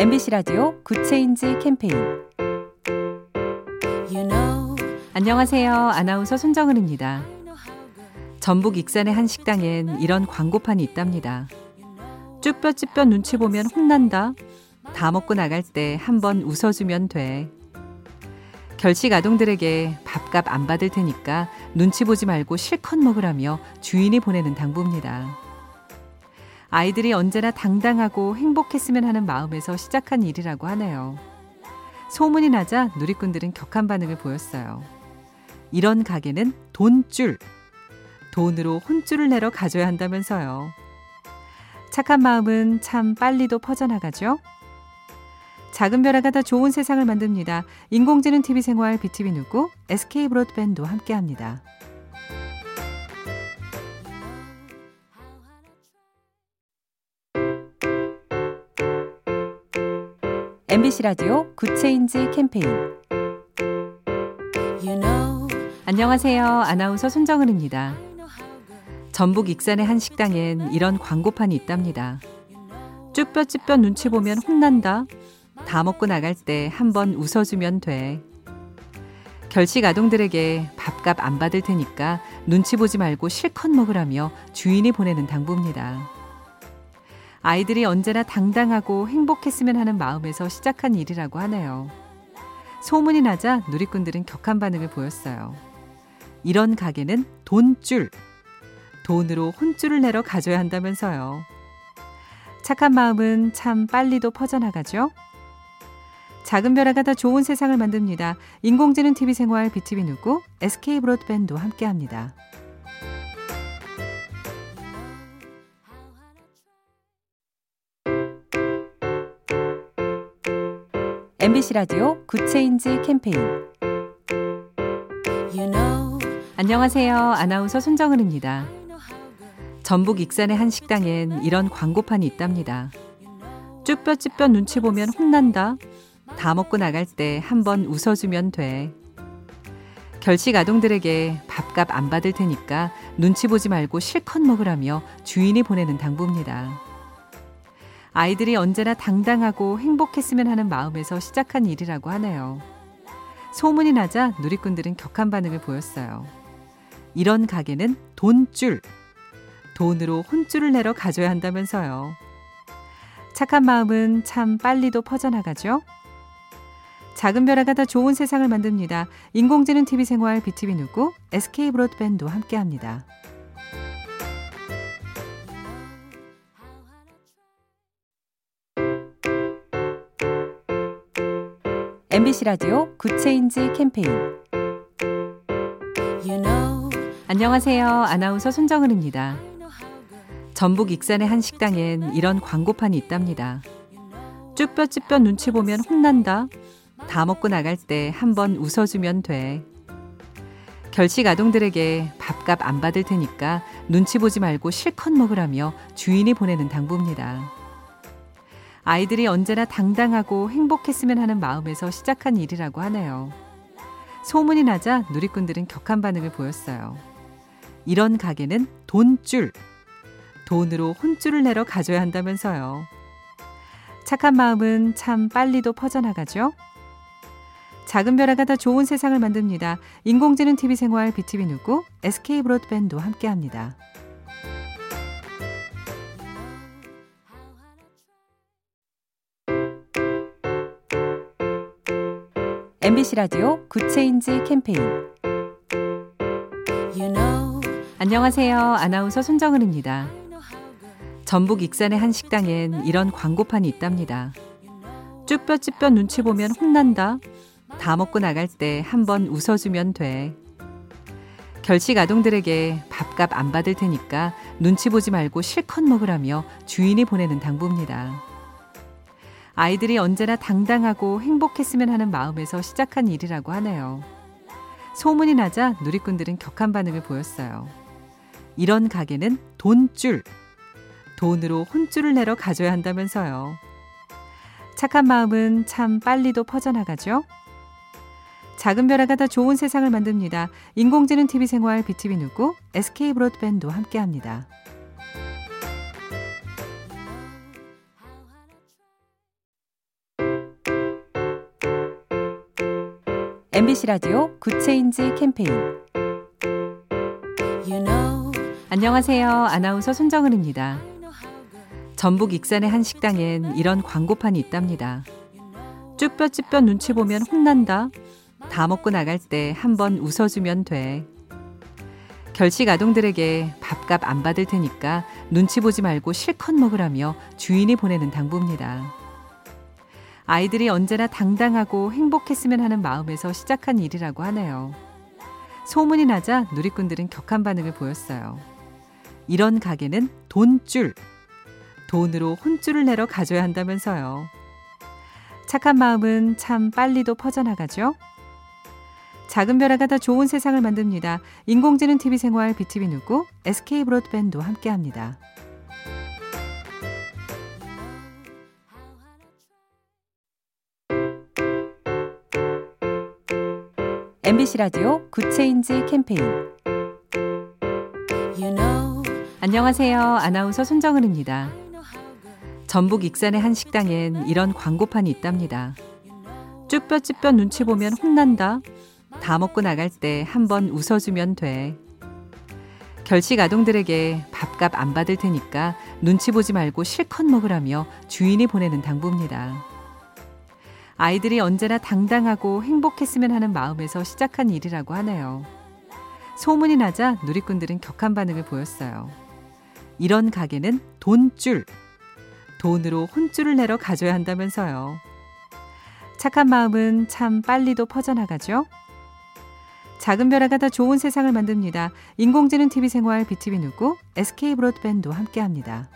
MBC 라디오 Good Change 캠페인 You know, 안녕하세요. 아나운서 손정은입니다. 전북 익산의 한 식당엔 이런 광고판이 있답니다. 쭈뼛쭈뼛 눈치 보면 혼난다. 다 먹고 나갈 때 한 번 웃어주면 돼. 결식 아동들에게 밥값 안 받을 테니까 눈치 보지 말고 실컷 먹으라며 주인이 보내는 당부입니다. 아이들이 언제나 당당하고 행복했으면 하는 마음에서 시작한 일이라고 하네요. 소문이 나자 누리꾼들은 격한 반응을 보였어요. 이런 가게는 돈줄. 돈으로 혼줄을 내러 가져야 한다면서요. 착한 마음은 참 빨리도 퍼져나가죠? 작은 변화가 다 좋은 세상을 만듭니다. 인공지능 TV 생활 BTV 누구 SK 브로드밴드와 함께합니다. MBC 라디오 Good Change 캠페인 you know, 안녕하세요. 아나운서 손정은입니다. 전북 익산의 한 식당엔 이런 광고판이 있답니다. 쭈뼛쭈뼛 눈치 보면 혼난다. 다 먹고 나갈 때 한 번 웃어주면 돼. 결식 아동들에게 밥값 안 받을 테니까 눈치 보지 말고 실컷 먹으라며 주인이 보내는 당부입니다. 아이들이 언제나 당당하고 행복했으면 하는 마음에서 시작한 일이라고 하네요. 소문이 나자 누리꾼들은 격한 반응을 보였어요. 이런 가게는 돈줄. 돈으로 혼줄을 내러 가져야 한다면서요. 착한 마음은 참 빨리도 퍼져나가죠? 작은 변화가 다 좋은 세상을 만듭니다. 인공지능 TV 생활 BTV 누구 SK 브로드밴드와 함께합니다. MBC 라디오 Good Change 캠페인 you know, 안녕하세요. 아나운서 손정은입니다. 전북 익산의 한 식당엔 이런 광고판이 있답니다. 쭈뼛쭈뼛 눈치 보면 혼난다. 다 먹고 나갈 때 한 번 웃어주면 돼. 결식 아동들에게 밥값 안 받을 테니까 눈치 보지 말고 실컷 먹으라며 주인이 보내는 당부입니다. 아이들이 언제나 당당하고 행복했으면 하는 마음에서 시작한 일이라고 하네요. 소문이 나자 누리꾼들은 격한 반응을 보였어요. 이런 가게는 돈줄. 돈으로 혼줄을 내러 가져야 한다면서요. 착한 마음은 참 빨리도 퍼져나가죠? 작은 변화가 다 좋은 세상을 만듭니다. 인공지능 TV 생활 BTV 누구 SK 브로드밴드와 함께합니다. MBC 라디오 Good Change 캠페인 you know, 안녕하세요. 아나운서 손정은입니다. 전북 익산의 한 식당엔 이런 광고판이 있답니다. 쭈뼛쭈뼛 눈치 보면 혼난다. 다 먹고 나갈 때 한 번 웃어주면 돼. 결식 아동들에게 밥값 안 받을 테니까 눈치 보지 말고 실컷 먹으라며 주인이 보내는 당부입니다. 아이들이 언제나 당당하고 행복했으면 하는 마음에서 시작한 일이라고 하네요. 소문이 나자 누리꾼들은 격한 반응을 보였어요. 이런 가게는 돈줄. 돈으로 혼줄을 내러 가져야 한다면서요. 착한 마음은 참 빨리도 퍼져나가죠? 작은 변화가 다 좋은 세상을 만듭니다. 인공지능 TV 생활 BTV 누구 SK 브로드밴드와 함께합니다. MBC 라디오 Good Change 캠페인 you know, 안녕하세요. 아나운서 손정은입니다. 전북 익산의 한 식당엔 이런 광고판이 있답니다. 쭈뼛쭈뼛 눈치 보면 혼난다. 다 먹고 나갈 때 한 번 웃어주면 돼. 결식 아동들에게 밥값 안 받을 테니까 눈치 보지 말고 실컷 먹으라며 주인이 보내는 당부입니다. 아이들이 언제나 당당하고 행복했으면 하는 마음에서 시작한 일이라고 하네요. 소문이 나자 누리꾼들은 격한 반응을 보였어요. 이런 가게는 돈줄. 돈으로 혼줄을 내러 가져야 한다면서요. 착한 마음은 참 빨리도 퍼져나가죠? 작은 변화가 다 좋은 세상을 만듭니다. 인공지능 TV 생활 BTV 누구 SK 브로드밴드와 함께합니다. MBC 라디오 Good Change 캠페인 You know, 안녕하세요. 아나운서 손정은입니다. 전북 익산의 한 식당엔 이런 광고판이 있답니다. 쭈뼛쭈뼛 눈치 보면 혼난다. 다 먹고 나갈 때 한 번 웃어주면 돼. 결식 아동들에게 밥값 안 받을 테니까 눈치 보지 말고 실컷 먹으라며 주인이 보내는 당부입니다. 아이들이 언제나 당당하고 행복했으면 하는 마음에서 시작한 일이라고 하네요. 소문이 나자 누리꾼들은 격한 반응을 보였어요. 이런 가게는 돈줄. 돈으로 혼줄을 내러 가져야 한다면서요. 착한 마음은 참 빨리도 퍼져나가죠? 작은 변화가 더 좋은 세상을 만듭니다. 인공지능 TV 생활 BTV 누구 SK 브로드밴드와 함께합니다. MBC 라디오 Good Change 캠페인 you know, 안녕하세요. 아나운서 손정은입니다. 전북 익산의 한 식당엔 이런 광고판이 있답니다. 쭈뼛쭈뼛 눈치 보면 혼난다. 다 먹고 나갈 때 한 번 웃어주면 돼. 결식 아동들에게 밥값 안 받을 테니까 눈치 보지 말고 실컷 먹으라며 주인이 보내는 당부입니다. 아이들이 언제나 당당하고 행복했으면 하는 마음에서 시작한 일이라고 하네요. 소문이 나자 누리꾼들은 격한 반응을 보였어요. 이런 가게는 돈줄. 돈으로 혼줄을 내러 가져야 한다면서요. 착한 마음은 참 빨리도 퍼져나가죠? 작은 변화가 더 좋은 세상을 만듭니다. 인공지능 TV 생활 BTV 누구 SK 브로드밴드와 함께합니다.